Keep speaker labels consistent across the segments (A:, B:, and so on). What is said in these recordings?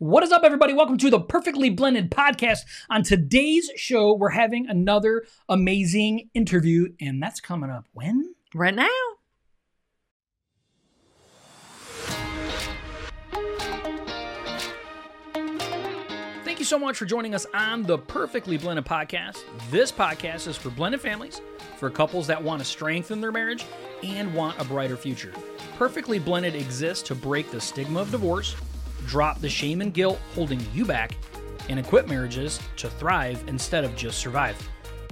A: What is up, everybody? Welcome to the Perfectly Blended podcast. On today's show, we're having another amazing interview, and that's coming up when?
B: Right now.
A: Thank you so much for joining us on the Perfectly Blended podcast. This podcast is for blended families, for couples that want to strengthen their marriage and want a brighter future. Perfectly Blended exists to break the stigma of divorce, drop the shame and guilt holding you back, and equip marriages to thrive instead of just survive.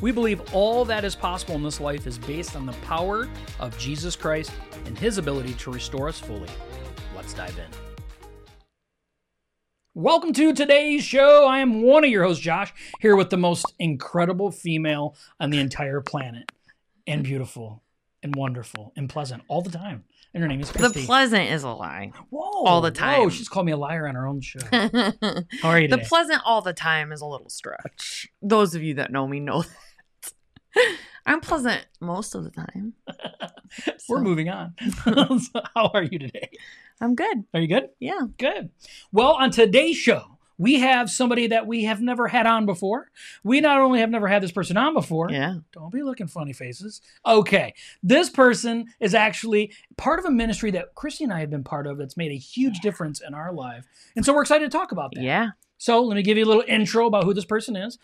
A: We believe all that is possible in this life is based on the power of Jesus Christ and his ability to restore us fully. Let's dive in. Welcome to today's show. I am one of your hosts, Josh, here with the most incredible female on the entire planet, and beautiful, and wonderful, and pleasant all the time. And her name is Kristy.
B: The pleasant is a lie.
A: Whoa,
B: all the time.
A: Whoa,
B: time.
A: she's called me a liar on her own show. How are you today?
B: pleasant all the time is a little stretch. Those of you that know me know that. I'm pleasant most of the time.
A: We're
B: So,
A: moving on. So how are you today?
B: I'm good.
A: Are you good?
B: Yeah.
A: Good. Well, on today's show, we have somebody that we have never had on before. We not only have never had this person on before,
B: Yeah.
A: Don't be looking funny faces. Okay. This person is actually part of a ministry that Kristy and I have been part of that's made a huge difference in our life. And so we're excited to talk about that.
B: Yeah.
A: So let me give you a little intro about who this person is.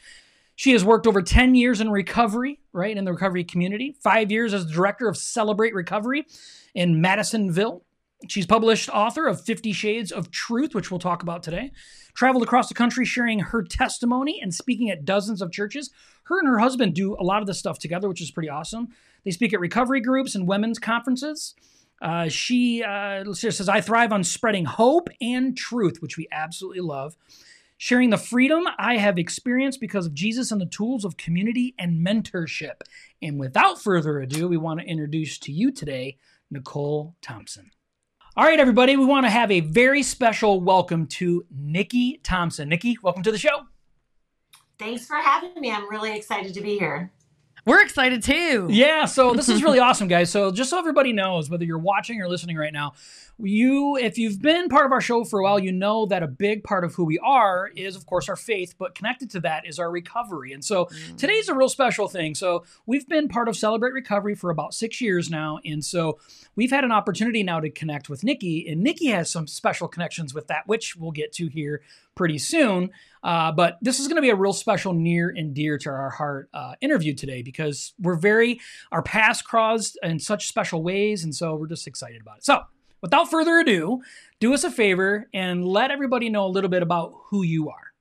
A: She has worked over 10 years in recovery, right, in the recovery community, five years as director of Celebrate Recovery in Madisonville. She's published author of 50 Shades of Truth, which we'll talk about today. Traveled across the country sharing her testimony and speaking at dozens of churches. Her and her husband do a lot of this stuff together, which is pretty awesome. They speak at recovery groups and women's conferences. Uh, she, uh, she says, I thrive on spreading hope and truth, which we absolutely love sharing the freedom I have experienced because of Jesus and the tools of community and mentorship. And without further ado, we want to introduce to you today Nikole Thompson. All right, everybody, we want to have a very special welcome to Nikki Thompson. Nikki, welcome to the show.
C: Thanks for having me. I'm really excited to be here.
B: We're excited too.
A: Yeah, so this is really awesome, guys. So just so everybody knows, whether you're watching or listening right now, you, if you've been part of our show for a while, you know that a big part of who we are is, of course, our faith, but connected to that is our recovery. And so today's a real special thing. So we've been part of Celebrate Recovery for about six years now, and so we've had an opportunity now to connect with Nikki, and Nikki has some special connections with that, which we'll get to here pretty soon. Uh, but this is going to be a real special, near and dear to our heart uh, interview today because we're very, our paths crossed in such special ways. And so we're just excited about it. So without further ado, do us a favor and let everybody know a little bit about who you are.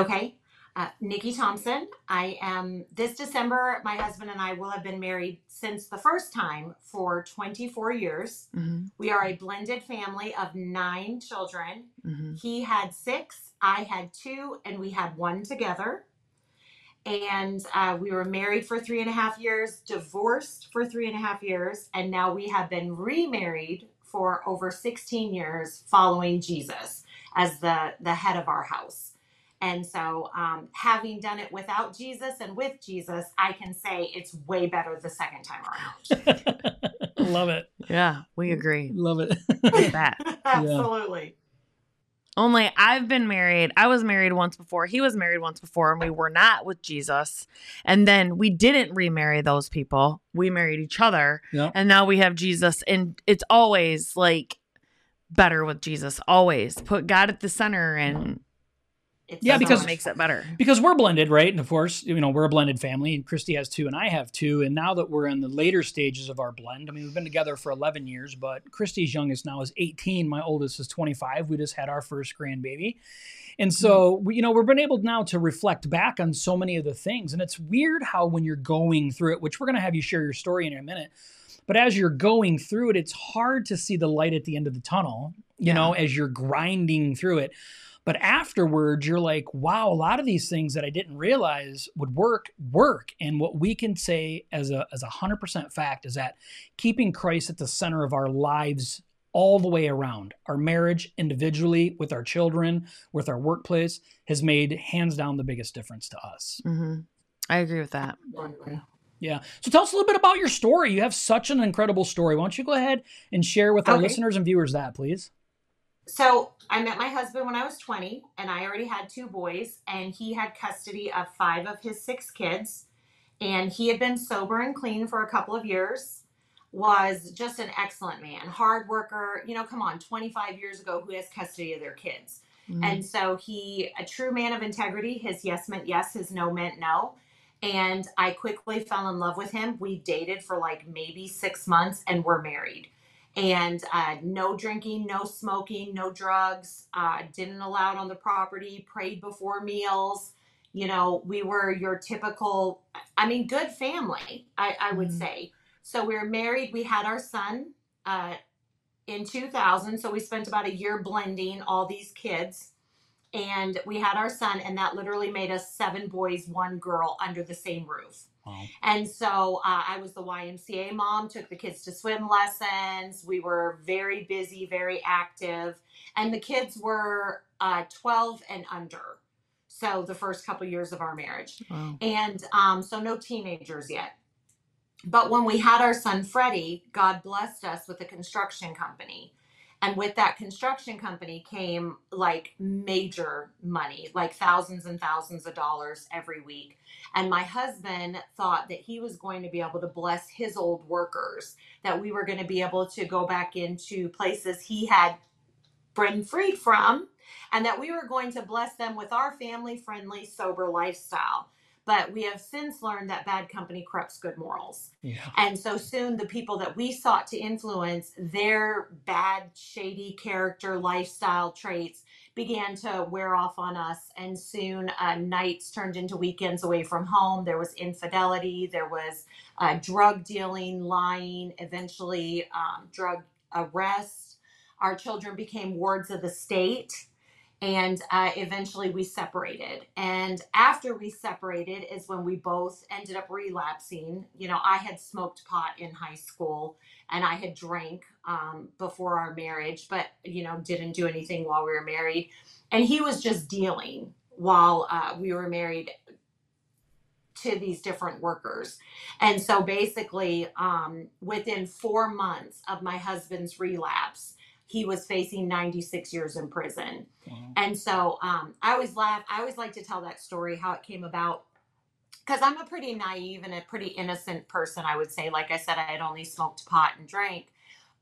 C: Okay. Uh, Nikki Thompson. I am this December, my husband and I will have been married since the first time for 24 years.
B: hmm
C: We are a blended family of nine children.
B: hmm
C: He had six, I had two, and we had one together. And uh, we were married for three and a half years, divorced for three and a half years, and now we have been remarried for over 16 years following Jesus as the, the head of our house. And so, um, having done it without Jesus and with Jesus, I can say it's way better the second time around.
A: Love it.
B: Yeah, we agree
A: Love it.
B: that.
C: Absolutely.
B: Only I've been married. I was married once before. He was married once before, and we were not with Jesus. And then we didn't remarry those people. We married each other,
A: Yeah.
B: and now we have Jesus. And it's always like better with Jesus. Always put God at the center, and
C: It's
A: Yeah, because-
B: it makes it better.
A: because we're blended, right? And of course, you know, we're a blended family, and Kristy has two, and I have two. And now that we're in the later stages of our blend, I mean, we've been together for 11 years, but Kristy's youngest now is 18. My oldest is 25. We just had our first grandbaby. And so, mm-hmm. we, you know, we've been able now to reflect back on so many of the things. And it's weird how when you're going through it, which we're going to have you share your story in a minute, but as you're going through it, it's hard to see the light at the end of the tunnel, you
B: Yeah.
A: know, as you're grinding through it. But afterwards, you're like, wow, a lot of these things that I didn't realize would work, work. And what we can say as a as a hundred percent fact is that keeping Christ at the center of our lives all the way around, our marriage individually, with our children, with our workplace, has made hands down the biggest difference to us.
B: hmm I agree with that.
A: Yeah. So tell us a little bit about your story. You have such an incredible story. Why don't you go ahead and share with our
C: Okay.
A: listeners and viewers that, please?
C: So I met my husband when I was 20, and I already had two boys, and he had custody of five of his six kids. And he had been sober and clean for a couple of years, was just an excellent man, hard worker. You know, come on, 25 years ago, who has custody of their kids?
B: Mhm.
C: And so he, a true man of integrity, his yes meant yes, his no meant no. And I quickly fell in love with him. We dated for like maybe six months and we're married. And uh, no drinking, no smoking, no drugs, uh, didn't allow it on the property, prayed before meals. You know, we were your typical, I mean, good family, I, I would
B: Mhm.
C: say. So we were married. We had our son. Uh, in 2000 so we spent about a year blending all these kids and we had our son and that literally made us seven boys one girl under the same roof
A: Wow.
C: and so uh, i was the ymca mom took the kids to swim lessons we were very busy very active and the kids were uh, 12 and under so the first couple years of our marriage
B: Wow.
C: and um, so no teenagers yet. But when we had our son Freddie, God blessed us with a construction company. And with that construction company came like major money, like thousands and thousands of dollars every week. And my husband thought that he was going to be able to bless his old workers, that we were going to be able to go back into places he had been freed from, and that we were going to bless them with our family friendly, sober lifestyle. But we have since learned that bad company corrupts good morals.
A: Yeah.
C: And so soon the people that we sought to influence, their bad, shady character, lifestyle traits began to wear off on us. And soon uh, nights turned into weekends away from home. There was infidelity, there was uh, drug dealing, lying, eventually um, drug arrest. Our children became wards of the state. And uh, eventually we separated. And after we separated is when we both ended up relapsing. You know, I had smoked pot in high school and I had drank um, before our marriage, but, you know, didn't do anything while we were married. And he was just dealing while uh, we were married to these different workers. And so basically, um, within four months of my husband's relapse, he was facing 96 years in prison.
A: Wow.
C: And so um, I always laugh. I always like to tell that story how it came about because I'm a pretty naive and a pretty innocent person. I would say, like I said, I had only smoked pot and drank,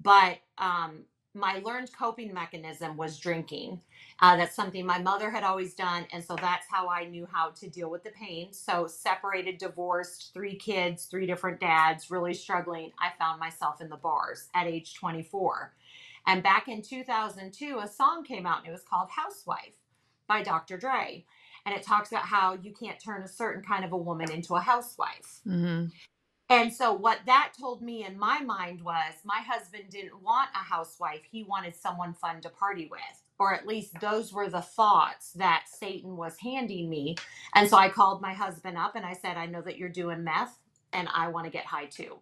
C: but um, my learned coping mechanism was drinking. Uh, that's something my mother had always done, and so that's how I knew how to deal with the pain. So separated, divorced, three kids, three different dads, really struggling. I found myself in the bars at age 24. And back in 2002, a song came out and it was called Housewife by Dr. Dre. And it talks about how you can't turn a certain kind of a woman into a housewife.
B: Mhm.
C: And so, what that told me in my mind was my husband didn't want a housewife. He wanted someone fun to party with, or at least those were the thoughts that Satan was handing me. And so, I called my husband up and I said, I know that you're doing meth and I want to get high too.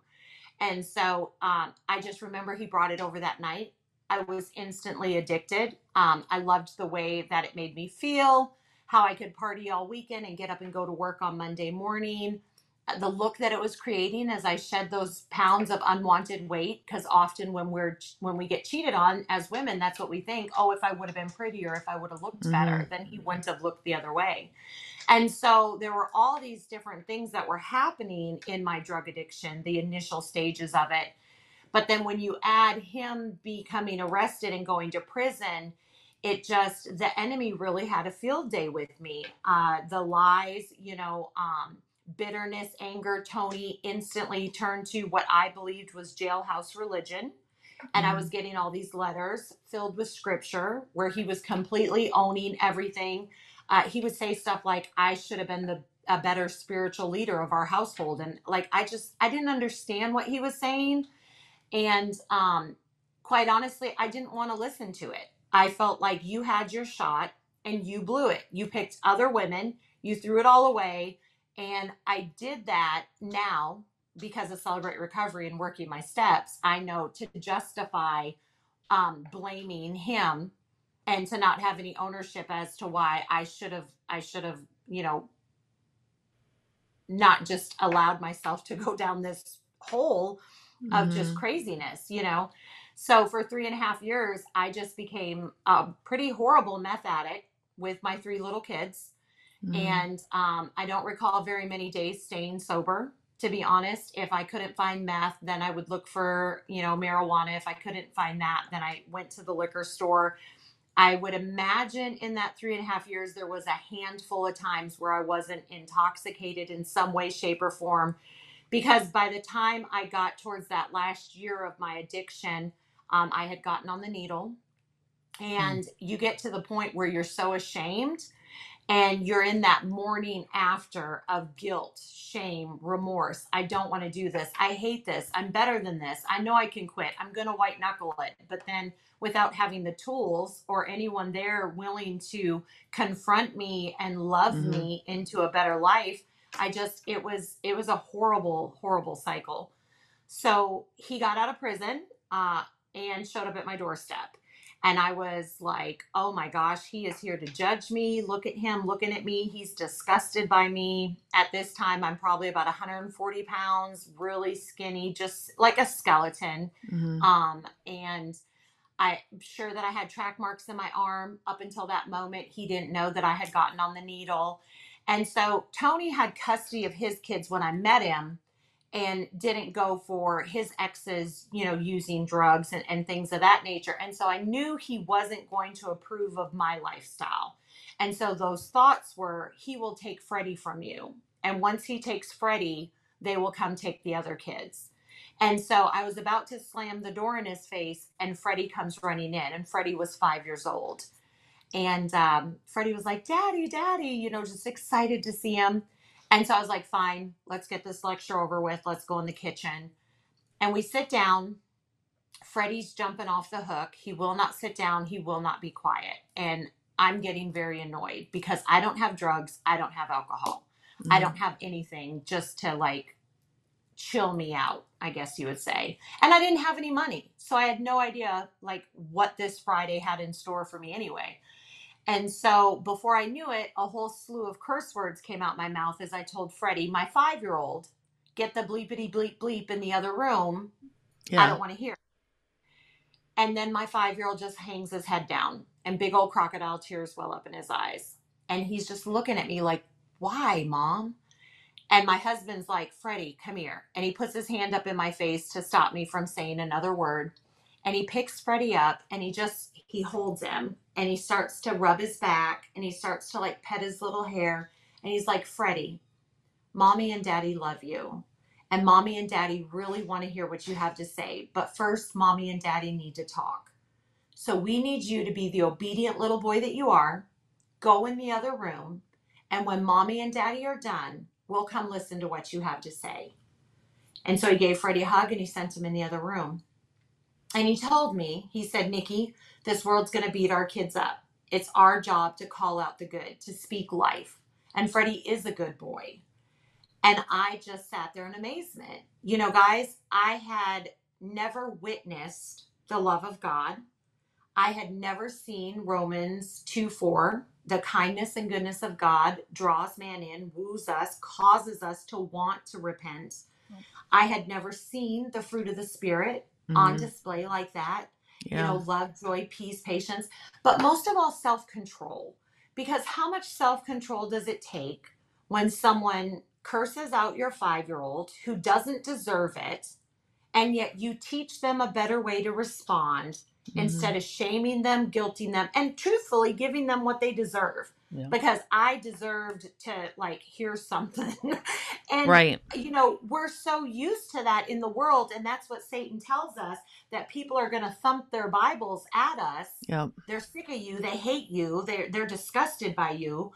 C: And so, um, I just remember he brought it over that night. I was instantly addicted. Um, I loved the way that it made me feel, how I could party all weekend and get up and go to work on Monday morning. Uh, the look that it was creating as I shed those pounds of unwanted weight because often when we're when we get cheated on as women that's what we think oh if I would have been prettier if I would have looked better then he wouldn't have looked the other way. And so there were all these different things that were happening in my drug addiction the initial stages of it but then when you add him becoming arrested and going to prison it just the enemy really had a field day with me uh the lies you know um bitterness, anger, Tony instantly turned to what I believed was jailhouse religion. And I was getting all these letters filled with scripture where he was completely owning everything. Uh, he would say stuff like, I should have been the a better spiritual leader of our household. And like, I just, I didn't understand what he was saying. And um, quite honestly, I didn't want to listen to it. I felt like you had your shot and you blew it. You picked other women, you threw it all away. And I did that now because of Celebrate Recovery and working my steps. I know to justify um, blaming him and to not have any ownership as to why I should have, I should have, you know, not just allowed myself to go down this hole of just
B: Mhm.
C: craziness, you know. So for three and a half years, I just became a pretty horrible meth addict with my three little kids.
B: Mhm.
C: And um, I don't recall very many days staying sober. To be honest, if I couldn't find meth, then I would look for, you know, marijuana. If I couldn't find that, then I went to the liquor store. I would imagine in that three and a half years, there was a handful of times where I wasn't intoxicated in some way, shape, or form. Because by the time I got towards that last year of my addiction, um, I had gotten on the needle. And you get to the point where you're so ashamed and you're in that morning after of guilt, shame, remorse. I don't want to do this. I hate this. I'm better than this. I know I can quit. I'm going to white knuckle it. But then without having the tools or anyone there willing to confront me and love
B: Mhm.
C: me into a better life, I just it was it was a horrible horrible cycle. So he got out of prison uh, and showed up at my doorstep. And I was like, oh my gosh, he is here to judge me. Look at him looking at me. He's disgusted by me. At this time, I'm probably about 140 pounds, really skinny, just like a skeleton.
B: Mhm.
C: Um, and I'm sure that I had track marks in my arm up until that moment. He didn't know that I had gotten on the needle. And so Tony had custody of his kids when I met him and didn't go for his exes, you know, using drugs and, and things of that nature. And so I knew he wasn't going to approve of my lifestyle. And so those thoughts were he will take Freddie from you. And once he takes Freddie, they will come take the other kids. And so I was about to slam the door in his face, and Freddie comes running in, and Freddie was five years old. And um, Freddie was like, Daddy, Daddy, you know, just excited to see him. And so I was like, Fine, let's get this lecture over with. Let's go in the kitchen. And we sit down. Freddie's jumping off the hook. He will not sit down. He will not be quiet. And I'm getting very annoyed because I don't have drugs. I don't have alcohol. I
B: Mhm.
C: don't have anything just to like chill me out, I guess you would say. And I didn't have any money. So I had no idea like what this Friday had in store for me anyway. And so before I knew it, a whole slew of curse words came out my mouth as I told Freddie, my five year old, get the bleepity bleep bleep in the other room. I don't want to hear. And then my five year old just hangs his head down and big old crocodile tears well up in his eyes. And he's just looking at me like, why, mom? And my husband's like, Freddie, come here. And he puts his hand up in my face to stop me from saying another word. And he picks Freddie up and he just, he holds him and he starts to rub his back and he starts to like pet his little hair. And he's like, Freddie, mommy and daddy love you. And mommy and daddy really want to hear what you have to say. But first, mommy and daddy need to talk. So we need you to be the obedient little boy that you are. Go in the other room. And when mommy and daddy are done, we'll come listen to what you have to say. And so he gave Freddie a hug and he sent him in the other room. And he told me, he said, Nikki, this world's going to beat our kids up. It's our job to call out the good, to speak life. And Freddie is a good boy. And I just sat there in amazement. You know, guys, I had never witnessed the love of God. I had never seen Romans 2 4. The kindness and goodness of God draws man in, woos us, causes us to want to repent. Mm. I had never seen the fruit of the Spirit on
B: Mhm.
C: display like that
B: Yeah.
C: you know, love, joy, peace, patience, but most of all, self control. Because how much self control does it take when someone curses out your five year old who doesn't deserve it, and yet you teach them a better way to respond
B: Mhm.
C: instead of shaming them, guilting them, and truthfully giving them what they deserve?
A: Yeah.
C: Because I deserved to like hear something. and
B: right.
C: you know, we're so used to that in the world, and that's what Satan tells us that people are going to thump their Bibles at us.
B: Yep.
C: They're sick of you, they hate you, they're, they're disgusted by you.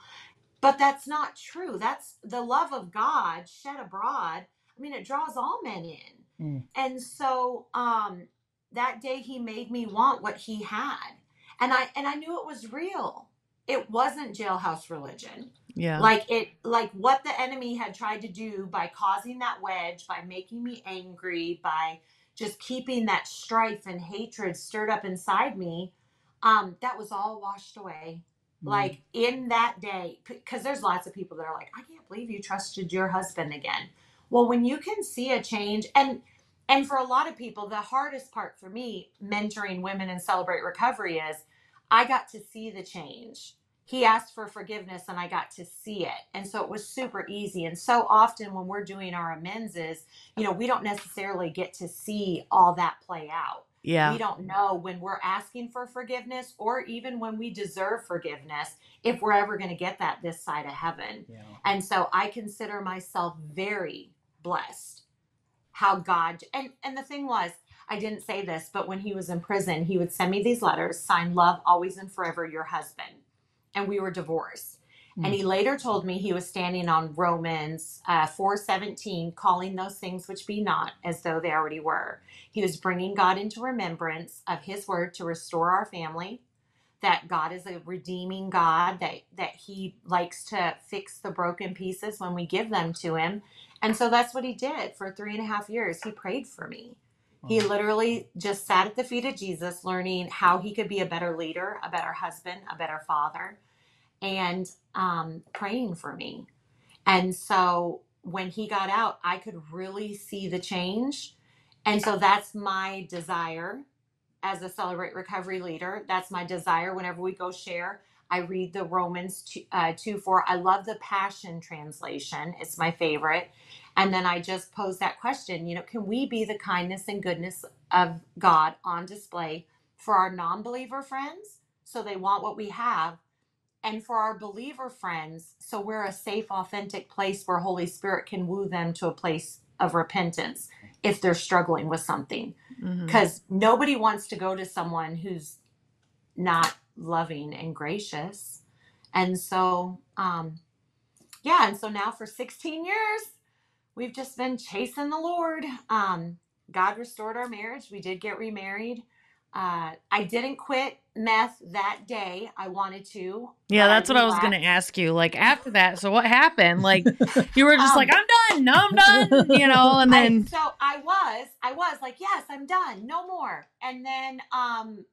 C: But that's not true. That's the love of God shed abroad. I mean, it draws all men in.
A: Mm.
C: And so um, that day he made me want what he had. And I and I knew it was real. It wasn't jailhouse religion
B: Yeah.
C: like it like what the enemy had tried to do by causing that wedge by making me angry by just keeping that strife and hatred stirred up inside me um that was all washed away
A: Mm.
C: like in that day because there's lots of people that are like i can't believe you trusted your husband again well when you can see a change and And for a lot of people, the hardest part for me mentoring women in Celebrate Recovery is I got to see the change. He asked for forgiveness and I got to see it. And so it was super easy. And so often when we're doing our amends is, you know, we don't necessarily get to see all that play out.
B: Yeah.
C: We don't know when we're asking for forgiveness or even when we deserve forgiveness if we're ever going to get that this side of heaven.
A: Yeah.
C: And so I consider myself very blessed how God and and the thing was I didn't say this, but when he was in prison, he would send me these letters signed love always and forever your husband. And we were divorced.
A: Mm.
C: And he later told me he was standing on Romans uh, 4:17 calling those things which be not as though they already were. He was bringing God into remembrance of his word to restore our family, that God is a redeeming God, that that He likes to fix the broken pieces when we give them to Him. And so that's what He did for three and a half years. He prayed for me. He literally just sat at the feet of Jesus, learning how he could be a better leader, a better husband, a better father, and um, praying for me. And so when he got out, I could really see the change. And so that's my desire as a Celebrate Recovery leader. That's my desire whenever we go share. I read the Romans 2, uh, 2 4. I love the Passion Translation, it's my favorite. And then I just pose that question you know, can we be the kindness and goodness of God on display for our non believer friends so they want what we have? And for our believer friends, so we're a safe, authentic place where Holy Spirit can woo them to a place of repentance if they're struggling with something
B: Mhm.
C: because nobody wants to go to someone who's not loving and gracious and so um yeah and so now for 16 years we've just been chasing the lord um god restored our marriage we did get remarried uh i didn't quit meth that day i wanted to
B: Yeah, that's what I was going to ask you. Like after that, so what happened? Like you were just
C: Um,
B: like, I'm done. No, I'm done. You know, and
C: I-
B: then
C: so I was, I was like, yes, I'm done, no more. And then um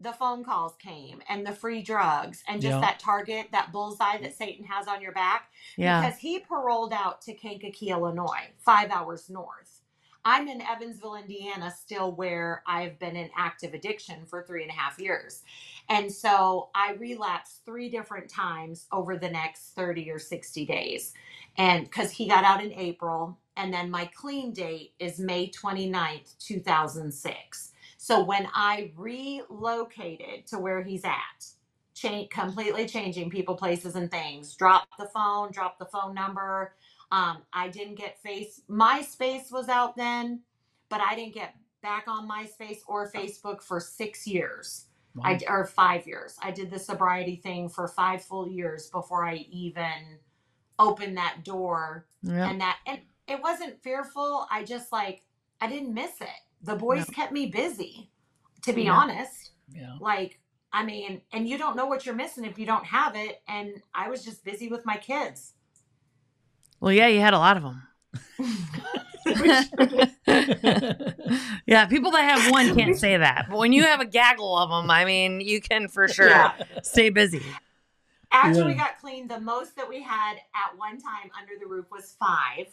C: the phone calls came and the free drugs and just
A: Yeah.
C: that target, that bullseye that Satan has on your back.
B: yeah,
C: Because he paroled out to Kankakee, Illinois, five hours north. I'm in Evansville, Indiana, still where I've been in active addiction for three and a half years. And so I relapsed three different times over the next 30 or 60 days. And because he got out in April, and then my clean date is May 29th, 2006. So when I relocated to where he's at, change, completely changing people, places, and things, drop the phone, drop the phone number. Um, I didn't get face, MySpace was out then, but I didn't get back on MySpace or Facebook for six years. I or five years. I did the sobriety thing for five full years before I even opened that door.
B: yeah.
C: And that and it wasn't fearful. I just like I didn't miss it. The boys kept me busy, to be
B: Yeah.
C: honest.
A: yeah.
C: Like I mean, and you don't know what you're missing if you don't have it. And I was just busy with my kids.
B: Well, yeah, you had a lot of them. yeah, people that have one can't say that, but when you have a gaggle of them, I mean, you can for sure
C: Yeah.
B: stay busy.
C: Actually,
A: Yeah.
C: got cleaned. the most that we had at one time under the roof was five.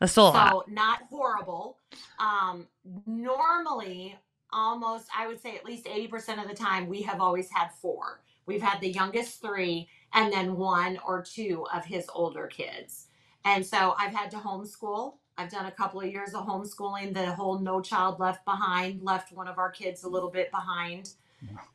B: That's still a lot.
C: so not horrible. Um normally almost i would say at least 80% of the time we have always had four. We've had the youngest three and then one or two of his older kids. And so i've had to homeschool. I've done a couple of years of homeschooling the whole no child left behind left one of our kids a little bit behind.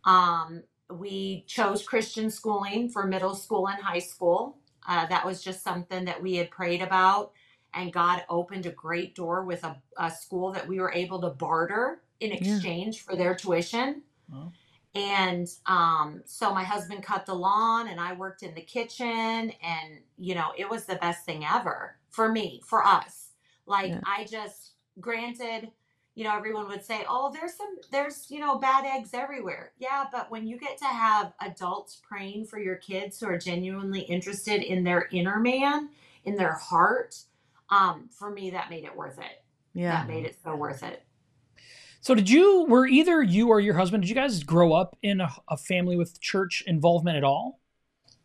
C: Um, we chose christian schooling for middle school and high school. Uh, that was just something that we had prayed about and God opened a great door with a, a school that we were able to barter in exchange for their tuition.
A: Wow.
C: And um, so my husband cut the lawn and I worked in the kitchen and you know, it was the best thing ever for me, for us. Like
B: Yeah.
C: I just granted, you know, everyone would say, "Oh, there's some there's, you know, bad eggs everywhere." Yeah, but when you get to have adults praying for your kids who are genuinely interested in their inner man, in their heart, um, for me that made it worth it.
B: Yeah.
C: That made it so worth it.
A: So did you were either you or your husband did you guys grow up in a, a family with church involvement at all?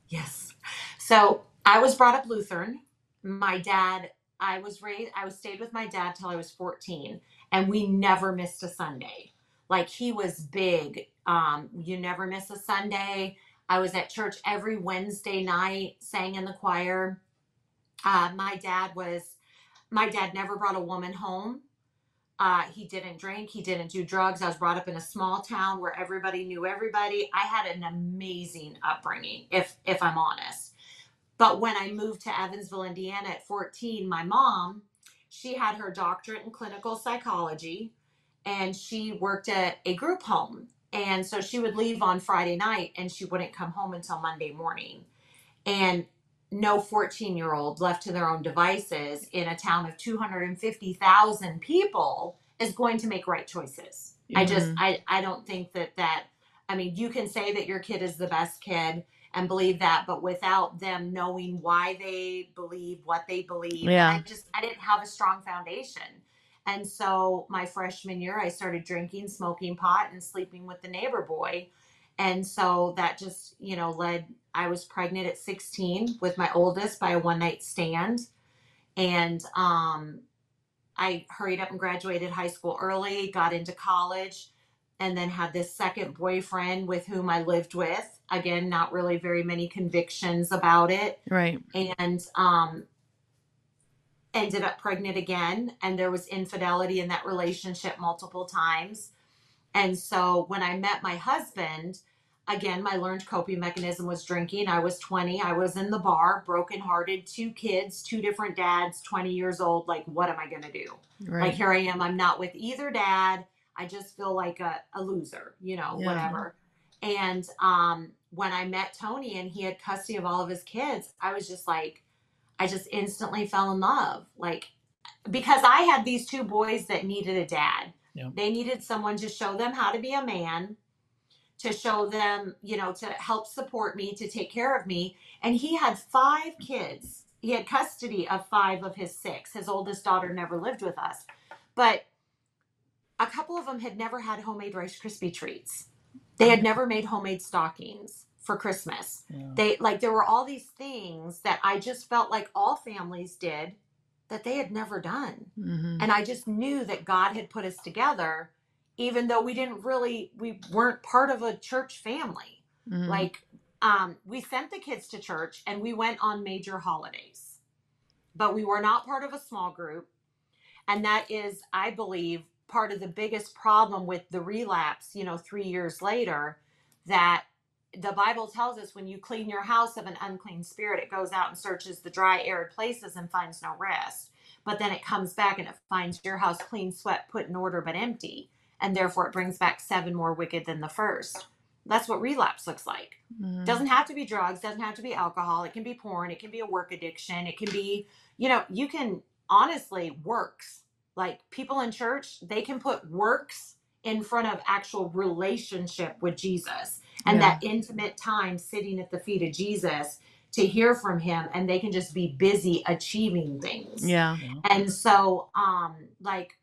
C: Yes. So I was brought up Lutheran. My dad, I was raised, I was stayed with my dad till I was 14. and we never missed a Sunday. Like he was big. Um, you never miss a Sunday. I was at church every Wednesday night, sang in the choir. Uh, my dad was, my dad never brought a woman home. Uh, he didn't drink. He didn't do drugs. I was brought up in a small town where everybody knew everybody. I had an amazing upbringing, if if I'm honest. But when I moved to Evansville, Indiana at 14, my mom, she had her doctorate in clinical psychology and she worked at a group home. And so she would leave on Friday night and she wouldn't come home until Monday morning. And no 14 year old left to their own devices in a town of 250,000 people is going to make right choices. I just, mm-hmm. I, I don't think that that, I mean, you can say that your kid is the best kid and believe that, but without them knowing why they believe what they believe,
B: Yeah.
C: I just, I didn't have a strong foundation. And so my freshman year, I started drinking, smoking pot, and sleeping with the neighbor boy. And so that just, you know, led, I was pregnant at 16 with my oldest by a one night stand. And um, I hurried up and graduated high school early, got into college, and then had this second boyfriend with whom I lived with. Again, not really very many convictions about it
B: Right.
C: and um ended up pregnant again and there was infidelity in that relationship multiple times and so when i met my husband again my learned coping mechanism was drinking. I was 20 i was in the bar brokenhearted two kids two different dads 20 years old. Like what am i going to do like here i am. I'm not with either dad. I just feel like a, a loser you know
B: Yeah.
C: whatever. And um when i met tony and he had custody of all of his kids i was just like i just instantly fell in love. Like because i had these two boys that needed a dad.
A: Yeah.
C: they needed someone to show them how to be a man to show them you know to help support me to take care of me. And he had five kids. He had custody of five of his six. His oldest daughter never lived with us. But a couple of them had never had homemade rice krispie treats. They had never made homemade stockings for christmas.
A: Yeah.
C: they like there were all these things that i just felt like all families did that they had never done.
B: Hmm
C: and i just knew that god had put us together even though we didn't really we weren't part of a church family.
B: Hmm
C: like um, we sent the kids to church and we went on major holidays but we were not part of a small group. And that is i believe part of the biggest problem with the relapse you know three years later that the bible tells us when you clean your house of an unclean spirit it goes out and searches the dry arid places and finds no rest. But then it comes back and it finds your house clean swept put in order but empty and therefore it brings back seven more wicked than the first. That's what relapse looks like.
B: Hmm
C: doesn't have to be drugs doesn't have to be alcohol it can be porn it can be a work addiction it can be you know you can honestly works like people in church they can put works in front of actual relationship with jesus and
B: Yeah.
C: that intimate time sitting at the feet of jesus to hear from him and they can just be busy achieving things.
B: Yeah.
C: and so um like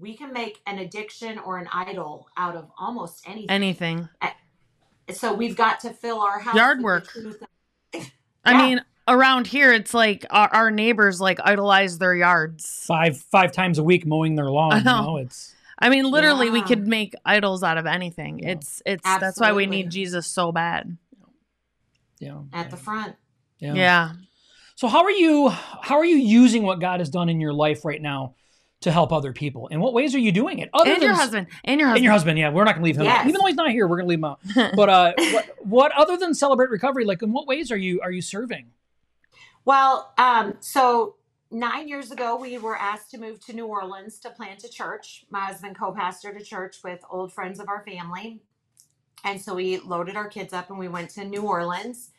C: we can make an addiction or an idol out of almost anything
B: Anything.
C: so we've got to fill our house
B: Yard
C: with the
B: work.
C: truth
B: I
C: Yeah.
B: mean, around here, it's like our, our neighbors like idolize their yards.
A: Five five times a week mowing their lawn.
B: I
A: You
B: know.
A: know, it's
B: I mean, literally, we could make idols out of anything.
A: Yeah.
B: It's it's that's why we need Jesus so bad.
A: yeah.
C: at the front.
A: yeah.
B: Yeah.
A: So how are you how are you using what God has done in your life right now to help other people? In what ways are you doing it? Other
B: And your husband. And your
A: And
B: husband.
A: your husband, yeah, we're not gonna leave him out. Even though he's not here, we're gonna leave him out. But uh what, what other than celebrate recovery, like in what ways are you are you serving?
C: Well, um, so nine years ago, we were asked to move to New Orleans to plant a church. My husband co-pastored a church with old friends of our family, and so we loaded our kids up and we went to New Orleans,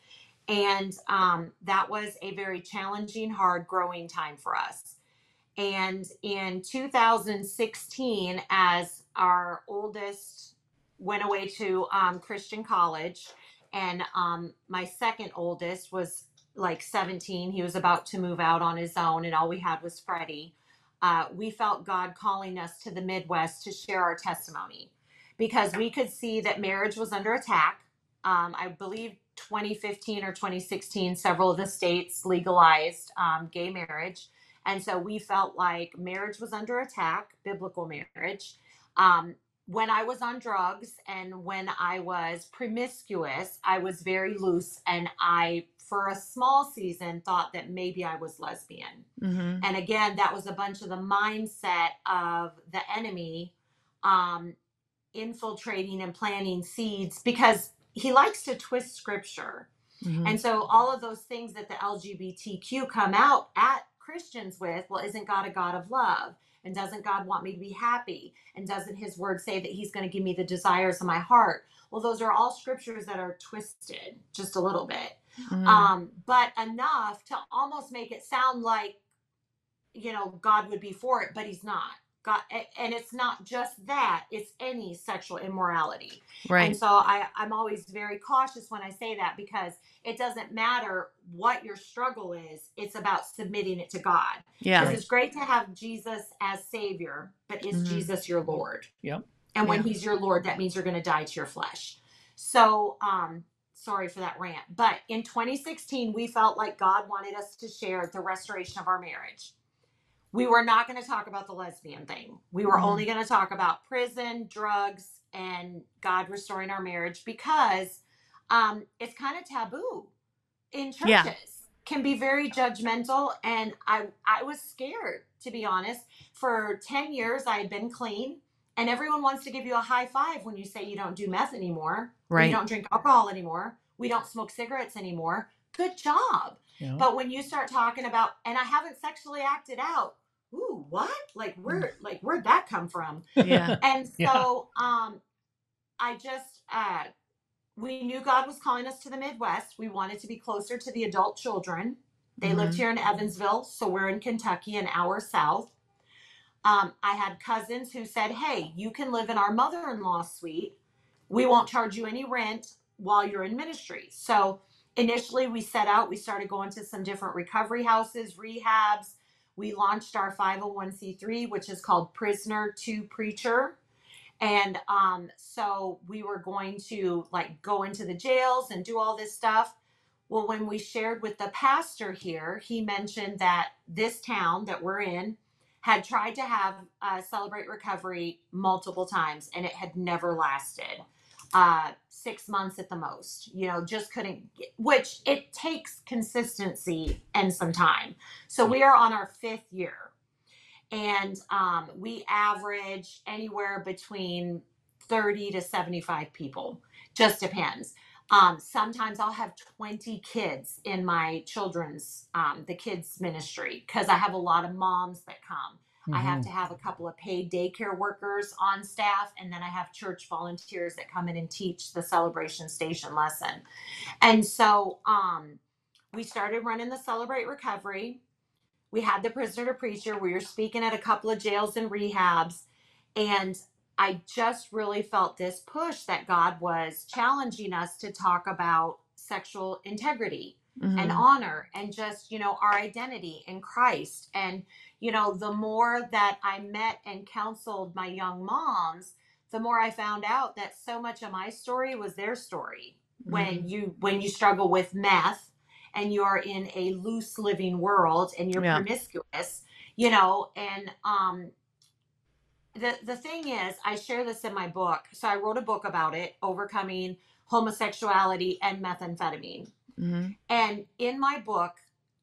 C: and um, that was a very challenging, hard growing time for us. And in 2016, as our oldest went away to um, Christian college, and um, my second oldest was like 17. He was about to move out on his own, and all we had was Freddie. Uh, we felt God calling us to the Midwest to share our testimony because we could see that marriage was under attack. Um, I believe 2015 or 2016, several of the states legalized um, gay marriage. And so we felt like marriage was under attack, biblical marriage. Um, when I was on drugs and when I was promiscuous, I was very loose and I, for a small season, thought that maybe I was lesbian.
B: hmm
C: And again, that was a bunch of the mindset of the enemy um, infiltrating and planting seeds because he likes to twist scripture.
B: hmm
C: And so all of those things that the LGBTQ come out at Christians with, well, isn't God a God of love? And doesn't God want me to be happy? And doesn't his word say that he's going to give me the desires of my heart? Well, those are all scriptures that are twisted just a little bit.
B: Mhm.
C: Um, but enough to almost make it sound like, you know, God would be for it, but he's not. God, and it's not just that, it's any sexual immorality.
B: right.
C: And so I, I'm always very cautious when I say that because it doesn't matter what your struggle is, it's about submitting it to God.
B: yeah.
C: Because it's great to have Jesus as Savior, but is
B: Mhm.
C: Jesus your Lord?
A: Yep.
C: And when
B: Yeah.
C: He's your Lord, that means you're going to die to your flesh. So, um, sorry for that rant. But in 2016, we felt like God wanted us to share the restoration of our marriage. We were not going to talk about the lesbian thing. We were
B: Mhm.
C: only going to talk about prison, drugs, and God restoring our marriage because um, it's kind of taboo in churches.
B: Yeah.
C: Can be very judgmental, and I I was scared to be honest. For ten years, I had been clean, and everyone wants to give you a high five when you say you don't do meth anymore,
B: Right.
C: You don't drink alcohol anymore. We don't smoke cigarettes anymore. Good job.
A: Yeah.
C: But when you start talking about, and I haven't sexually acted out. Ooh, what? Like where? Like where'd that come from?
B: yeah.
C: And so
A: Yeah.
C: um I just uh we knew God was calling us to the Midwest. We wanted to be closer to the adult children. They lived
B: Mhm.
C: here in Evansville, so we're in Kentucky, an hour south. Um, I had cousins who said, Hey, you can live in our mother in law suite. We won't charge you any rent while you're in ministry. So initially, we set out, we started going to some different recovery houses, rehabs. We launched our 501c3, which is called Prisoner to Preacher. And um, so we were going to like go into the jails and do all this stuff. Well, when we shared with the pastor here, he mentioned that this town that we're in had tried to have uh, Celebrate Recovery multiple times and it had never lasted. Uh, six months at the most, you know, just couldn't, get, which it takes consistency and some time. So we are on our fifth year. And um, we average anywhere between 30 to 75 people. Just depends. Um, sometimes i'll have 20 kids in my children's um, the kids ministry because i have a lot of moms that come i have
A: Mhm.
C: to have a couple of paid daycare workers on staff and then i have church volunteers that come in and teach the celebration station lesson and so um, we started running the celebrate recovery we had the prisoner to preacher we were speaking at a couple of jails and rehabs and i just really felt this push that god was challenging us to talk about sexual integrity and
B: Mhm.
C: honor and just you know our identity in christ and you know the more that i met and counseled my young moms the more i found out that so much of my story was their story when you when you struggle with meth and you're in a loose living world and you're
B: Yeah.
C: promiscuous you know and um the the thing is i share this in my book so i wrote a book about it overcoming homosexuality and methamphetamine
B: Mhm.
C: and in my book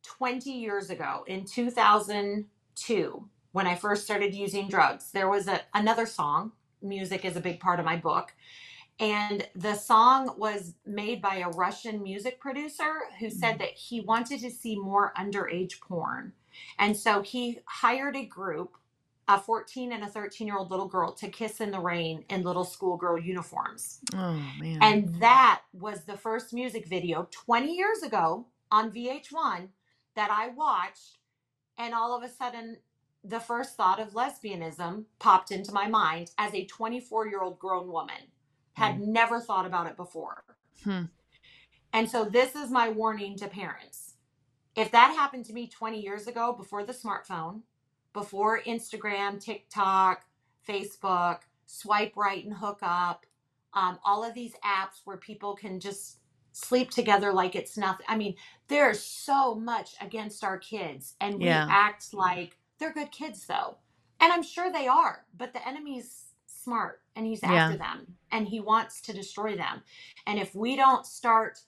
C: 20 years ago in 2002 when i first started using drugs there was a, another song music is a big part of my book and the song was made by a Russian music producer who said mm-hmm. that he wanted to see more underage porn. And so he hired a group, a 14 and a 13 year old little girl, to kiss in the rain in little schoolgirl uniforms.
B: Oh man.
C: And that was the first music video 20 years ago on VH1 that I watched. And all of a sudden, the first thought of lesbianism popped into my mind as a 24 year old grown woman. Had never thought about it before.
B: Hmm.
C: And so, this is my warning to parents. If that happened to me 20 years ago before the smartphone, before Instagram, TikTok, Facebook, swipe right and hook up, um, all of these apps where people can just sleep together like it's nothing. I mean, there's so much against our kids, and we
B: Yeah.
C: act like they're good kids, though. And I'm sure they are, but the enemy's smart and he's
B: Yeah.
C: after them and he wants to destroy them. And if we don't start,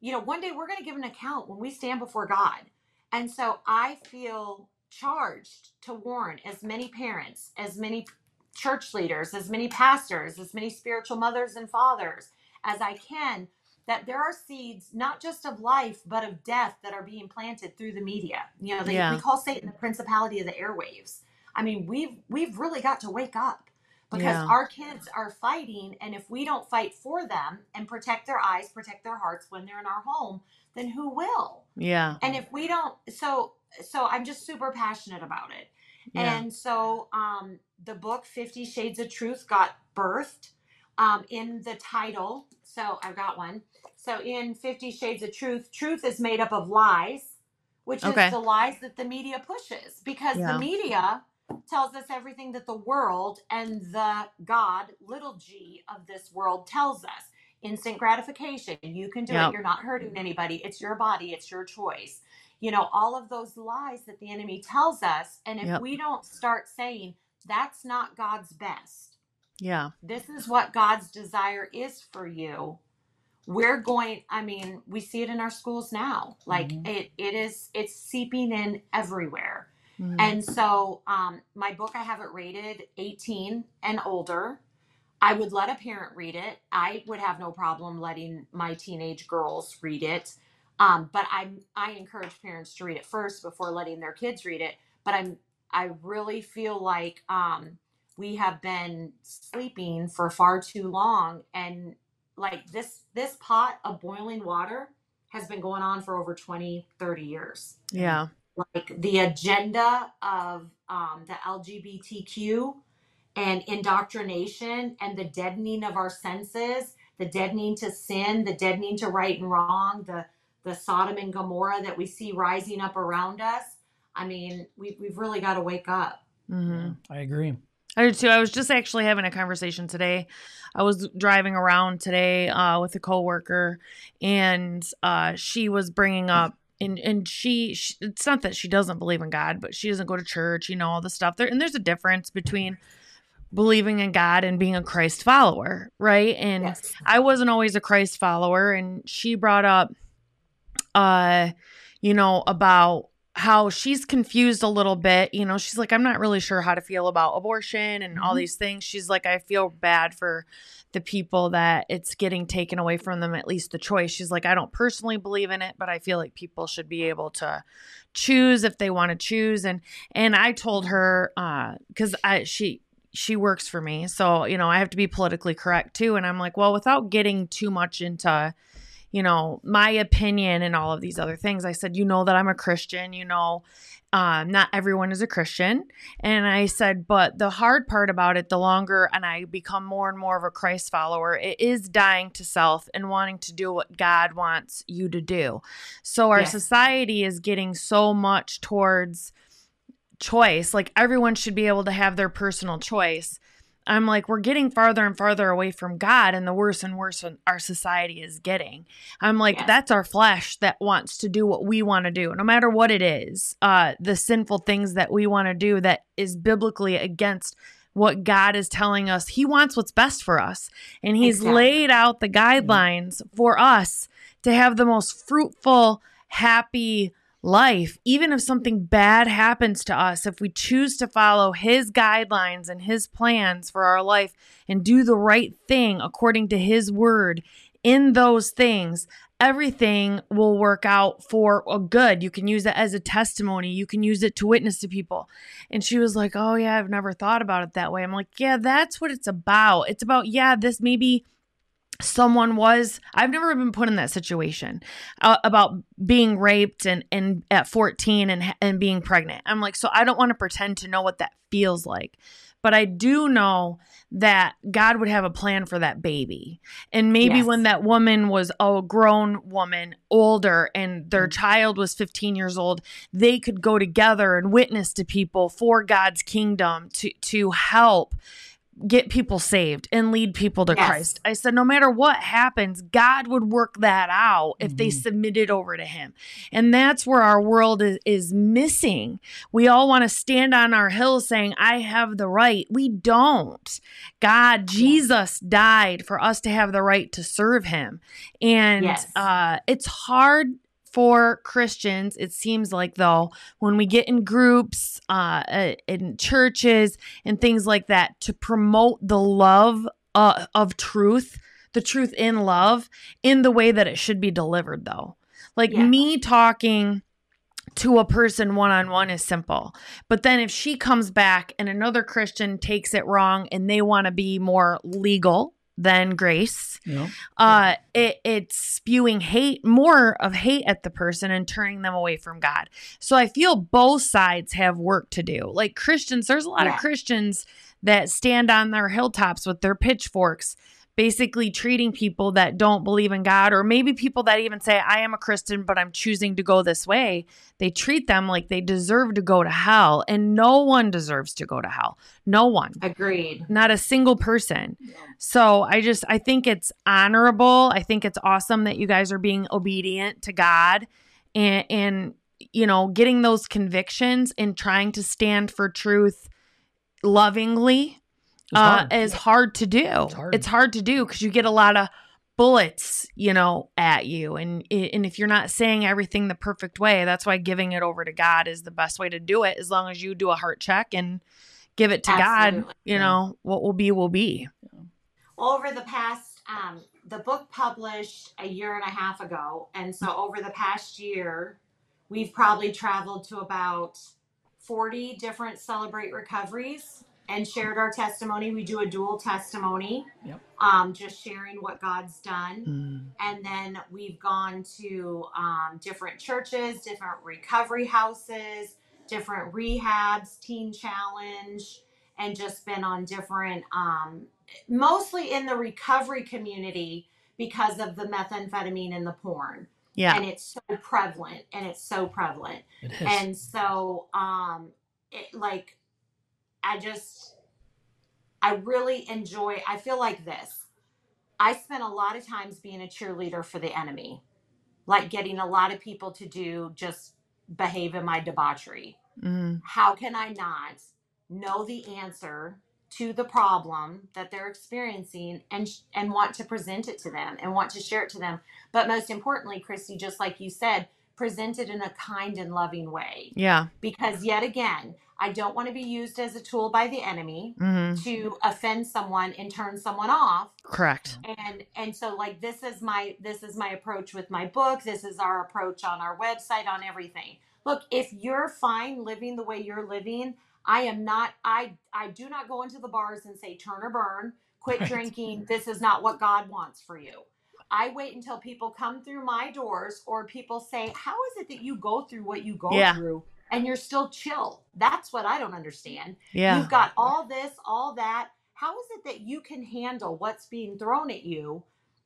C: you know, one day we're going to give an account when we stand before God. And so I feel charged to warn as many parents, as many church leaders, as many pastors, as many spiritual mothers and fathers as I can that there are seeds not just of life but of death that are being planted through the media. You know, they,
B: Yeah.
C: we call Satan the principality of the airwaves. I mean, we've we've really got to wake up because
B: Yeah.
C: our kids are fighting and if we don't fight for them and protect their eyes, protect their hearts when they're in our home, then who will?
B: Yeah.
C: And if we don't so so I'm just super passionate about it.
B: Yeah.
C: And so um, the book Fifty Shades of Truth got birthed um, in the title. So I've got one. So in Fifty Shades of Truth, truth is made up of lies, which
B: Okay.
C: is the lies that the media pushes because
B: Yeah.
C: the media tells us everything that the world and the God, little g, of this world tells us. Instant gratification. You can do
B: Yep.
C: it. You're not hurting anybody. It's your body. It's your choice you know all of those lies that the enemy tells us and if
B: Yep.
C: we don't start saying that's not god's best
B: Yeah.
C: this is what god's desire is for you. We're going i mean we see it in our schools now. Like
A: Mhm.
C: it it is it's seeping in everywhere.
B: Mhm.
C: and so um my book i have it rated 18 and older. I would let a parent read it. I would have no problem letting my teenage girls read it. Um, but i i encourage parents to read it first before letting their kids read it. But i'm i really feel like um we have been sleeping for far too long and like this this pot of boiling water has been going on for over 20 30 years
B: yeah.
C: like the agenda of um, the LGBTQ and indoctrination and the deadening of our senses, the deadening to sin, the deadening to right and wrong, the the Sodom and Gomorrah that we see rising up around us. I mean, we, we've really got to wake up.
B: hmm
A: I agree.
B: I do too. I was just actually having a conversation today. I was driving around today uh, with a coworker, and uh, she was bringing up, and and she, she, it's not that she doesn't believe in God, but she doesn't go to church, you know, all the stuff there. And there's a difference between believing in God and being a Christ follower, right? And
C: Yes.
B: I wasn't always a Christ follower, and she brought up, uh, you know, about how she's confused a little bit. You know, she's like, I'm not really sure how to feel about abortion and all
A: Mhm.
B: these things. She's like, I feel bad for the people that it's getting taken away from them, at least the choice. She's like, I don't personally believe in it, but I feel like people should be able to choose if they want to choose. And and I told her, uh, because I she she works for me. So, you know, I have to be politically correct too. And I'm like, well, without getting too much into, you know, my opinion and all of these other things, I said, you know, that I'm a Christian, you know, um, not everyone is a Christian. And I said, but the hard part about it, the longer and I become more and more of a Christ follower, it is dying to self and wanting to do what God wants you to do. So our
C: Yes.
B: society is getting so much towards choice. Like everyone should be able to have their personal choice. I'm like, we're getting farther and farther away from God, and the worse and worse our society is getting. I'm like,
C: Yes.
B: that's our flesh that wants to do what we want to do, no matter what it is. Uh, the sinful things that we want to do that is biblically against what God is telling us. He wants what's best for us, and He's
C: Exactly.
B: laid out the guidelines for us to have the most fruitful, happy life, even if something bad happens to us, if we choose to follow His guidelines and His plans for our life and do the right thing according to His word in those things, everything will work out for a good. You can use it as a testimony, you can use it to witness to people. And she was like, Oh, yeah, I've never thought about it that way. I'm like, Yeah, that's what it's about. It's about, yeah, this maybe someone was i've never been put in that situation uh, about being raped and and at 14 and and being pregnant. I'm like so i don't want to pretend to know what that feels like. But i do know that god would have a plan for that baby. And maybe
C: Yes.
B: when that woman was a grown woman older and their child was 15 years old they could go together and witness to people for god's kingdom to to help get people saved and lead people to
C: Yes.
B: Christ. I said, no matter what happens, God would work that out if they
A: Mhm.
B: submitted over to Him. And that's where our world is, is missing. We all want to stand on our hill saying, I have the right. We don't. God, Jesus died for us to have the right to serve Him. And
C: Yes.
B: uh, it's hard for Christians, it seems like, though, when we get in groups, uh, uh, in churches, and things like that, to promote the love uh, of truth, the truth in love, in the way that it should be delivered, though. Like
C: Yeah.
B: me talking to a person one on one is simple. But then if she comes back and another Christian takes it wrong and they want to be more legal than grace,
A: know?
B: uh it, it's spewing hate more of hate at the person and turning them away from god so i feel both sides have work to do like christians there's a lot
C: Yeah.
B: of christians that stand on their hilltops with their pitchforks basically treating people that don't believe in god or maybe people that even say i am a christian but i'm choosing to go this way they treat them like they deserve to go to hell and no one deserves to go to hell no one
C: Agreed.
B: not a single person. So I just I think it's honorable. I think it's awesome that you guys are being obedient to God and and you know, getting those convictions and trying to stand for truth lovingly
A: It's
B: uh
A: hard.
B: is hard to do.
A: It's hard.
B: It's hard to do cuz you get a lot of bullets, you know, at you and and if you're not saying everything the perfect way, that's why giving it over to God is the best way to do it as long as you do a heart check and give it to God, you know, what will be will be.
C: over the past um, the book published a year and a half ago and so over the past year we've probably traveled to about 40 different celebrate recoveries and shared our testimony we do a dual testimony
A: Yep.
C: um, just sharing what god's done and then we've gone to um, different churches different recovery houses different rehabs teen challenge and just been on different um, mostly in the recovery community because of the methamphetamine and the porn
B: Yeah.
C: and it's so prevalent and it's so prevalent
A: It is.
C: and so um it like i just i really enjoy i feel like this. I spent a lot of times being a cheerleader for the enemy like getting a lot of people to do just behave in my debauchery.
B: Mhm.
C: how can I not know the answer to the problem that they're experiencing and and want to present it to them and want to share it to them? But most importantly Kristy just like you said present it in a kind and loving way.
B: Yeah.
C: because yet again I don't want to be used as a tool by the enemy
B: hmm
C: to offend someone and turn someone off.
B: Correct.
C: and and so like this is my this is my approach with my book. This is our approach on our website on everything. Look if you're fine living the way you're living i am not i i do not go into the bars and say turn or burn. Quit
A: Right.
C: drinking. This is not what god wants for you i wait until people come through my doors or people say how is it that you go through what you go
B: Yeah.
C: through and you're still chill that's what i don't understand
B: Yeah.
C: You've got all this, all that. How is it that you can handle what's being thrown at you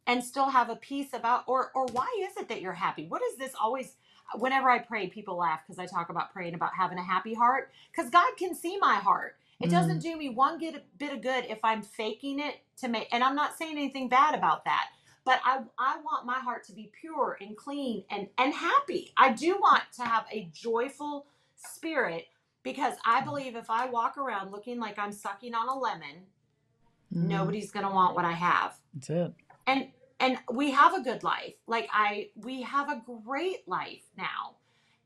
C: and still have a peace about or or why is it that you're happy? What is this always whenever I pray people laugh because I talk about praying about having a happy heart cuz God can see my heart. It doesn't mm-hmm. do me one good, bit of good if I'm faking it to make and I'm not saying anything bad about that. But I I want my heart to be pure and clean and and happy. I do want to have a joyful spirit because I believe if I walk around looking like I'm sucking on a lemon,
B: Mhm.
C: nobody's going to want what I have.
A: That's it.
C: And and we have a good life. Like I we have a great life now.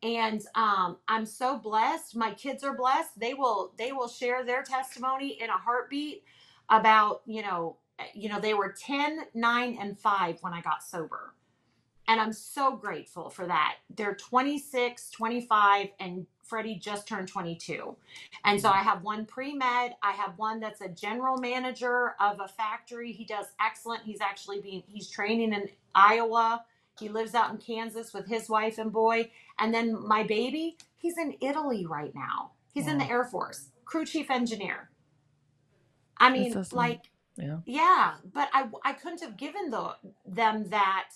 C: And um I'm so blessed. My kids are blessed. They will they will share their testimony in a heartbeat about, you know, Eh, you know, they were 10, 9 and 5 when I got sober. And I'm so grateful for that. They're 26, 25 and Freddie just turned 22. And so mm-hmm. I have one pre med. I have one that's a general manager of a factory. He does excellent. He's actually being, he's training in Iowa. He lives out in Kansas with his wife and boy. And then my baby, he's in Italy right now. He's in the Air Force, crew chief engineer. I mean,
B: awesome.
C: like,
A: Yeah.
C: yeah, but I, I couldn't have given the, them that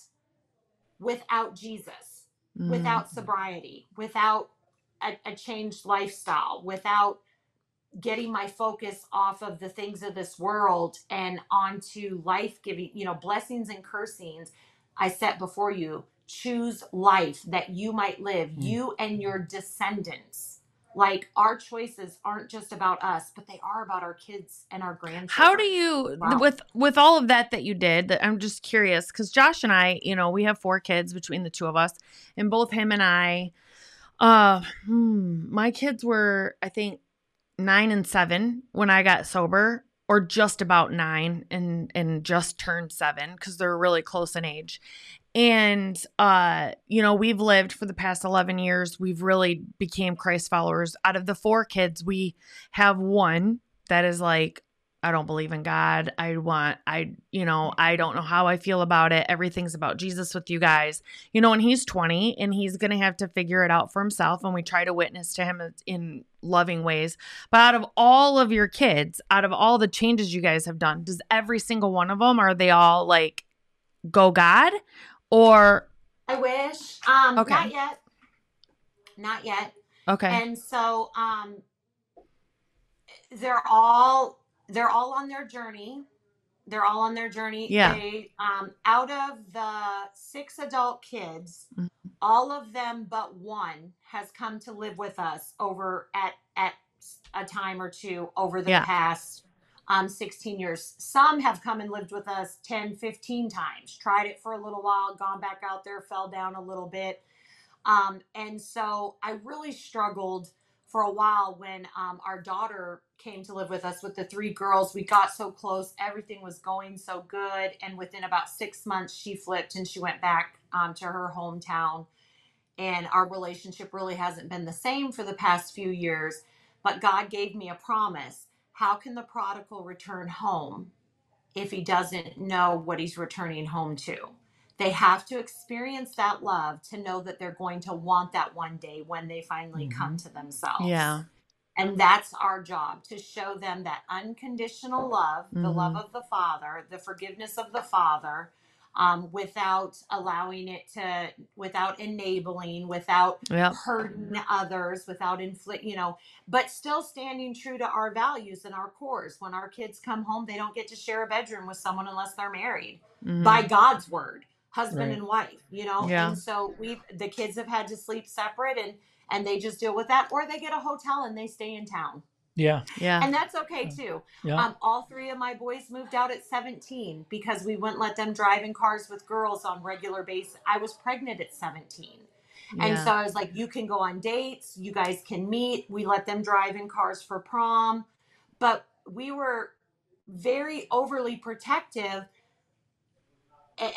C: without Jesus
B: Mhm.
C: without sobriety, without a, a changed lifestyle, without getting my focus off of the things of this world and onto life giving, you know, blessings and cursings, I set before you. Choose life that you might live,
A: Mm.
C: you and your descendants. Like our choices aren't just about us, but they are about our kids and our grandchildren.
B: How do you
C: Wow.
B: with with all of that that you did? That I'm just curious because Josh and I, you know, we have four kids between the two of us, and both him and I, uh, hmm, my kids were I think nine and seven when I got sober, or just about nine and and just turned seven because they're really close in age. And uh, you know, we've lived for the past 11 years. We've really became Christ followers. Out of the four kids, we have one that is like I don't believe in God. I want, I, you know, I don't know how I feel about it. Everything's about Jesus with you guys, you know, and he's 20 and he's to have to figure it out for himself. And we try to witness to him in loving ways. But out of all of your kids, out of all the changes you guys have done, does every single one of them, are they all like, go God? Or,
C: I wish. Um,
B: Okay.
C: not yet. Not yet.
B: okay.
C: And so um they're all they're all on their journey. They're all on their journey.
B: Yeah.
C: They um out of the six adult kids,
B: Mhm.
C: all of them but one has come to live with us over at at a time or two over the
B: Yeah.
C: past um 16 years. Some have come and lived with us 10, 15 times. Tried it for a little while, gone back out there, fell down a little bit. Um, and so I really struggled for a while when um, our daughter came to live with us with the three girls. We got so close, everything was going so good. And within about six months, she flipped and she went back um, to her hometown. And our relationship really hasn't been the same for the past few years. But God gave me a promise. How can the prodigal return home if he doesn't know what he's returning home to? They have to experience that love to know that they're going to want that one day when they finally
A: Mhm.
C: come to themselves.
B: yeah.
C: And that's our job to show them that unconditional love, the love
B: Mhm.
C: of the Father, the forgiveness of the Father, um, without allowing it to, without enabling, without
B: Yep.
C: hurting others, without inflict, you know, but still standing true to our values and our cores. When our kids come home, they don't get to share a bedroom with someone unless they're married
B: Mhm.
C: by God's word, husband
A: Right.
C: and wife, you know?
B: Yeah.
C: And so we the kids have had to sleep separate and and they just deal with that or they get a hotel and they stay in town.
A: Yeah.
B: yeah.
C: And that's okay too.
A: Yeah.
C: Um all three of my boys moved out at 17 because we wouldn't let them drive in cars with girls on regular basis. I was pregnant at 17. And
B: yeah.
C: so I was like, you can go on dates, you guys can meet. We let them drive in cars for prom. But we were very overly protective.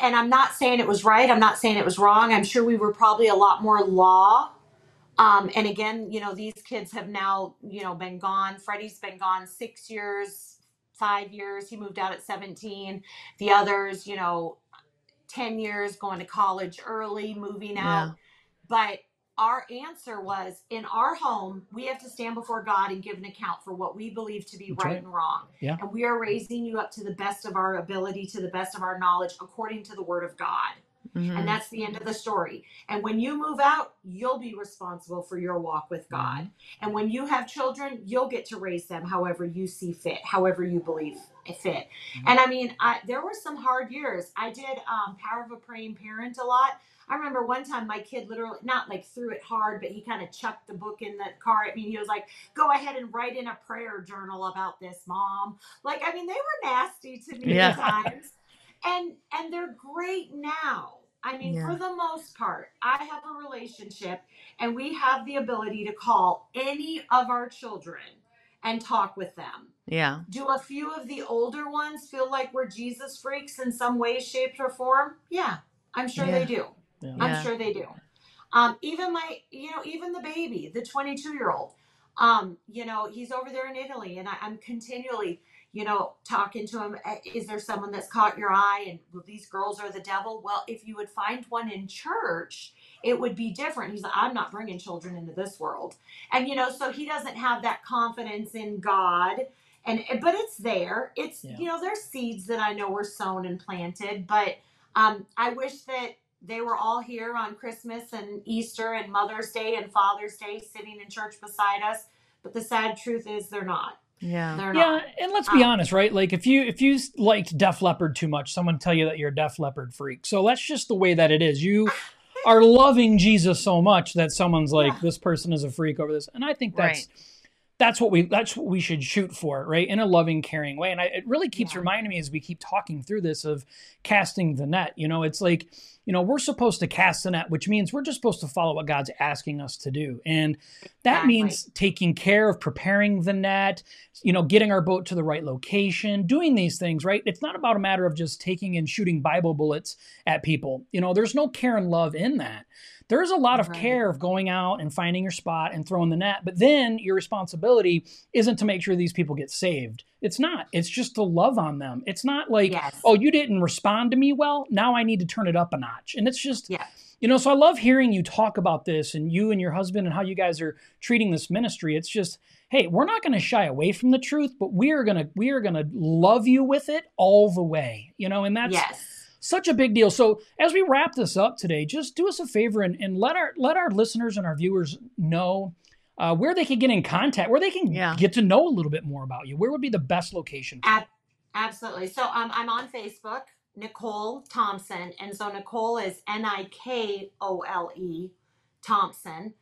C: And I'm not saying it was right. I'm not saying it was wrong. I'm sure we were probably a lot more law. Um, and again, you know, these kids have now, you know, been gone. Freddie's been gone six years, five years. He moved out at 17. The others, you know, 10 years going to college early, moving out.
B: Yeah.
C: But our answer was in our home, we have to stand before God and give an account for what we believe to be right,
A: right.
C: and wrong.
A: Yeah.
C: And we are raising you up to the best of our ability, to the best of our knowledge, according to the word of God.
B: Mhm.
C: And that's the end of the story. And when you move out, you'll be responsible for your walk with God. And when you have children, you'll get to raise them however you see fit, however you believe fit.
A: Mhm.
C: And I mean, I, there were some hard years. I did um, Power of a Praying Parent a lot. I remember one time my kid literally, not like threw it hard, but he kind of chucked the book in the car at me. He was like, go ahead and write in a prayer journal about this, mom. Like, I mean, they were nasty to me
B: Yeah.
C: at times. And and they're great now. I mean,
B: Yeah.
C: for the most part, I have a relationship and we have the ability to call any of our children and talk with them.
B: yeah.
C: Do a few of the older ones feel like we're Jesus freaks in some way, shape, or form? Yeah, I'm sure
B: Yeah.
C: they do.
A: Yeah.
B: Yeah.
C: I'm sure they do. Um, even my, you know, even the baby, the 22 year old, um, you know, he's over there in Italy, and I, I'm continually, you know, talking to him. "Eh, Is there someone that's caught your eye? And well, these girls are the devil. Well, if you would find one in church, it would be different. He's like, I'm not bringing children into this world, and you know, so he doesn't have that confidence in God. And eh, but it's there. It's
A: Yeah.
C: you know, there's seeds that I know were sown and planted, but um, I wish that they were all here on Christmas and Easter and Mother's Day and Father's Day sitting in church beside us But the sad truth is they're not.
B: Yeah.
C: They're
A: Yeah,
C: not.
A: and let's be
C: Um,
A: honest, right? Like if you if you liked Def Leppard too much, someone tell you that you're a Def Leppard freak. So that's just the way that it is. You are loving Jesus so much that someone's like,
C: Yeah.
A: this person is a freak over this, and I think that's
B: Right.
A: that's what we that's what we should shoot for, right? In a loving, caring way. And I, it really keeps
C: Yeah.
A: reminding me as we keep talking through this of casting the net. You know, it's like you know we're supposed to cast the net, which means we're just supposed to follow what God's asking us to do, and that
C: Exactly.
A: means taking care of preparing the net, you know, getting our boat to the right location, doing these things, right? It's not about a matter of just taking and shooting Bible bullets at people. You know, there's no care and love in that. There is a lot of
C: Right.
A: care of going out and finding your spot and throwing the net, but then your responsibility isn't to make sure these people get saved. It's not. It's just to love on them. It's not like,
C: Yes.
A: oh, you didn't respond to me well. Now I need to turn it up a notch. And it's just,
C: Yeah.
A: you know, so I love hearing you talk about this and you and your husband and how you guys are treating this ministry. It's just, hey, we're not going to shy away from the truth, but we are going to we are going to love you with it all the way. You know, and that's
C: yes.
A: such a big deal. So as we wrap this up today, just do us a favor and, and let our let our listeners and our viewers know uh, where they can get in contact, where they can
B: Yeah.
A: get to know a little bit more about you. Where would be the best location? for
C: Ab- absolutely. So um, I'm on Facebook, Nikole Thompson, and so Nikole is N I K O L E Thompson,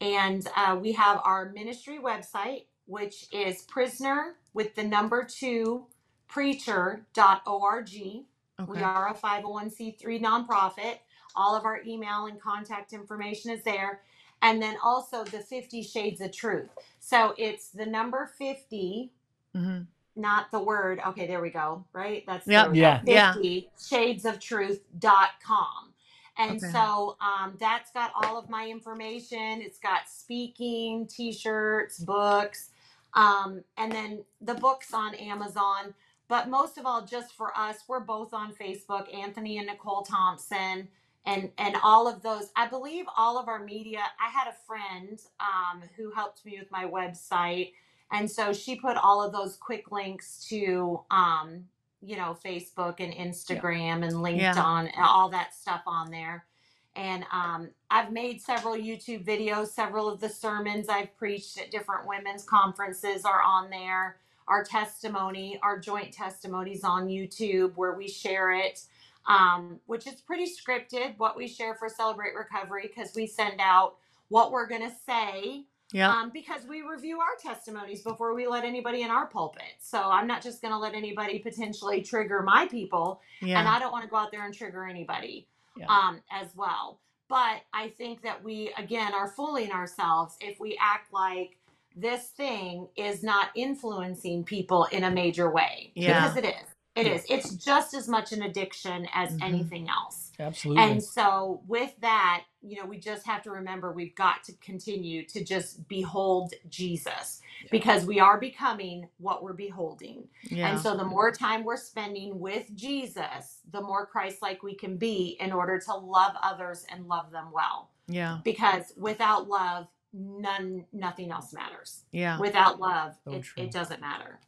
C: and uh, we have our ministry website, which is prisoner with the number two preacher.org. We are a 501c3 nonprofit. All of our email and contact information is there. And then also the 50 Shades of Truth. So it's the number 50
B: Mhm.
C: not the word. Okay, there we go. Right? That's
B: Yep.
C: there we
A: Yeah.
C: go.
B: Yeah.
C: 50 shadesofTruth.com. And
B: Okay.
C: so um, that's got all of my information. It's got speaking, t shirts, books, um, and then the books on Amazon. But most of all, just for us, we're both on Facebook, Anthony and Nikole Thompson. And, and all of those, I believe all of our media. I had a friend um, who helped me with my website, and so she put all of those quick links to, um, you know, Facebook and Instagram and LinkedIn
B: Yeah.
C: and all that stuff on there. And um, I've made several YouTube videos. Several of the sermons I've preached at different women's conferences are on there. Our testimony, our joint testimonies on YouTube, where we share it, um, which is pretty scripted, what we share for Celebrate Recovery, because we send out what we're going to say
B: Yeah.
C: um, because we review our testimonies before we let anybody in our pulpit. So I'm not just going to let anybody potentially trigger my people,
B: Yeah. and.
C: I don't want to go out there and trigger anybody
A: Yeah.
C: um, as well. But I think that we, again, are fooling ourselves if we act like this thing is not influencing people in a major way.
B: Yeah.
C: Because it is. It
A: Yeah.
C: is. It's just as much an addiction as
B: Mhm.
C: anything else.
A: Absolutely.
C: And so, with that, you know, we just have to remember we've got to continue to just behold Jesus
A: Yeah.
C: because we are becoming what we're beholding.
B: yeah.
C: And so, the more time we're spending with Jesus, the more Christ like we can be in order to love others and love them well.
B: yeah.
C: Because without love, none, nothing else matters.
B: Yeah.
C: Without love,
A: So
C: it, it doesn't matter.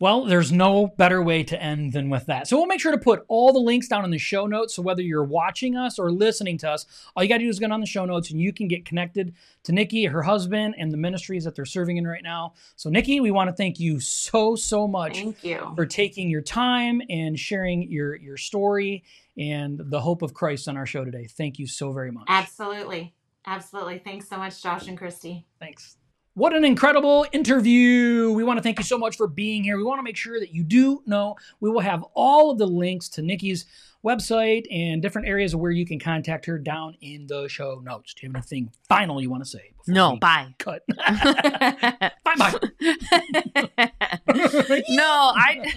A: Well, there's no better way to end than with that. So we'll make sure to put all the links down in the show notes. So whether you're watching us or listening to us, all you got to do is get on the show notes and you can get connected to Nikki, her husband, and the ministries that they're serving in right now. So, Nikki, we want to thank you so, so much
C: Thank you.
A: for taking your time and sharing your, your story and the hope of Christ on our show today. Thank you so very much.
C: Absolutely. Absolutely. Thanks so much, Josh and Kristy.
A: Thanks. What an incredible interview. We want to thank you so much for being here. We want to make sure that you do know we will have all of the links to Nikki's website and different areas where you can contact her down in the show notes. Do you have anything final you want to say?
B: No, bye.
A: Cut. bye bye.
B: no, I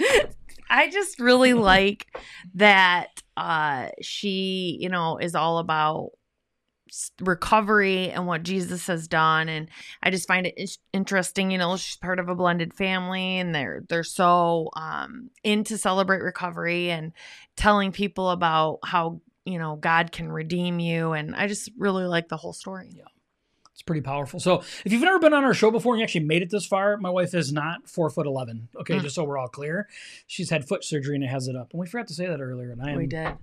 B: I just really like that uh she, you know, is all about recovery and what Jesus has done and I just find it interesting, you know, she's part of a blended family and they're they're so um into celebrate recovery and telling people about how, you know, God can redeem you and I just really like the whole story.
A: Yeah. It's pretty powerful. So, if you've never been on our show before and you actually made it this far, my wife is not four foot eleven. Okay,
B: Mm.
A: just so we're all clear. She's had foot surgery and it has it up, and we forgot to say that earlier. And I am
B: We did.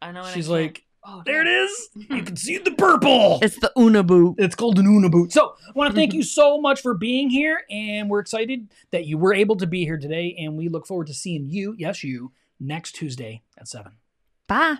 B: I know. I
A: She's
B: can't-
A: like
B: Oh,
A: There it is. You can see the purple.
B: It's the Unna boot.
A: It's called an Unna boot. So I want to thank you so much for being here, and we're excited that you were able to be here today. And we look forward to seeing you, yes, you, next Tuesday at seven.
B: Bye.